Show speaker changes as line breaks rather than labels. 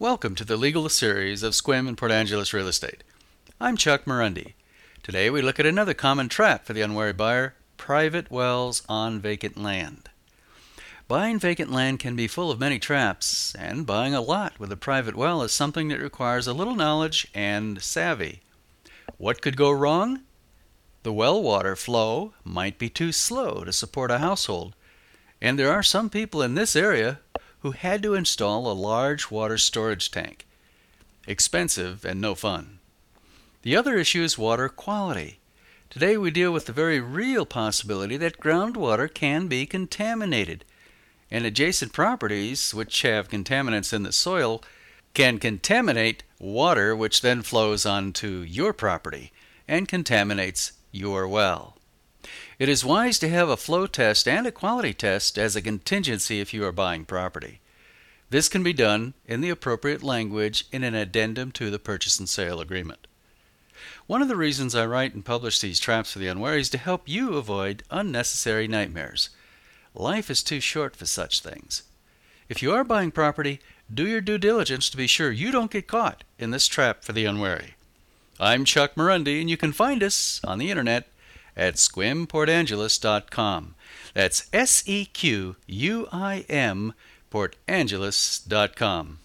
Welcome to the legal series of Sequim and Port Angeles Real Estate. I'm Chuck Marunde. Today we look at another common trap for the unwary buyer private wells on vacant land. Buying vacant land can be full of many traps, and buying a lot with a private well is something that requires a little knowledge and savvy. What could go wrong? The well water flow might be too slow to support a household, and there are some people in this area who had to install a large water storage tank. Expensive and no fun. The other issue is water quality. Today we deal with the very real possibility that groundwater can be contaminated, and adjacent properties which have contaminants in the soil can contaminate water which then flows onto your property and contaminates your well. It is wise to have a flow test and a quality test as a contingency if you are buying property. This can be done in the appropriate language in an addendum to the purchase and sale agreement. One of the reasons I write and publish these traps for the unwary is to help you avoid unnecessary nightmares. Life is too short for such things. If you are buying property, do your due diligence to be sure you don't get caught in this trap for the unwary. I'm Chuck Marunde, and you can find us on the internet at sequimportangeles.com. That's S E Q U I M portangeles.com.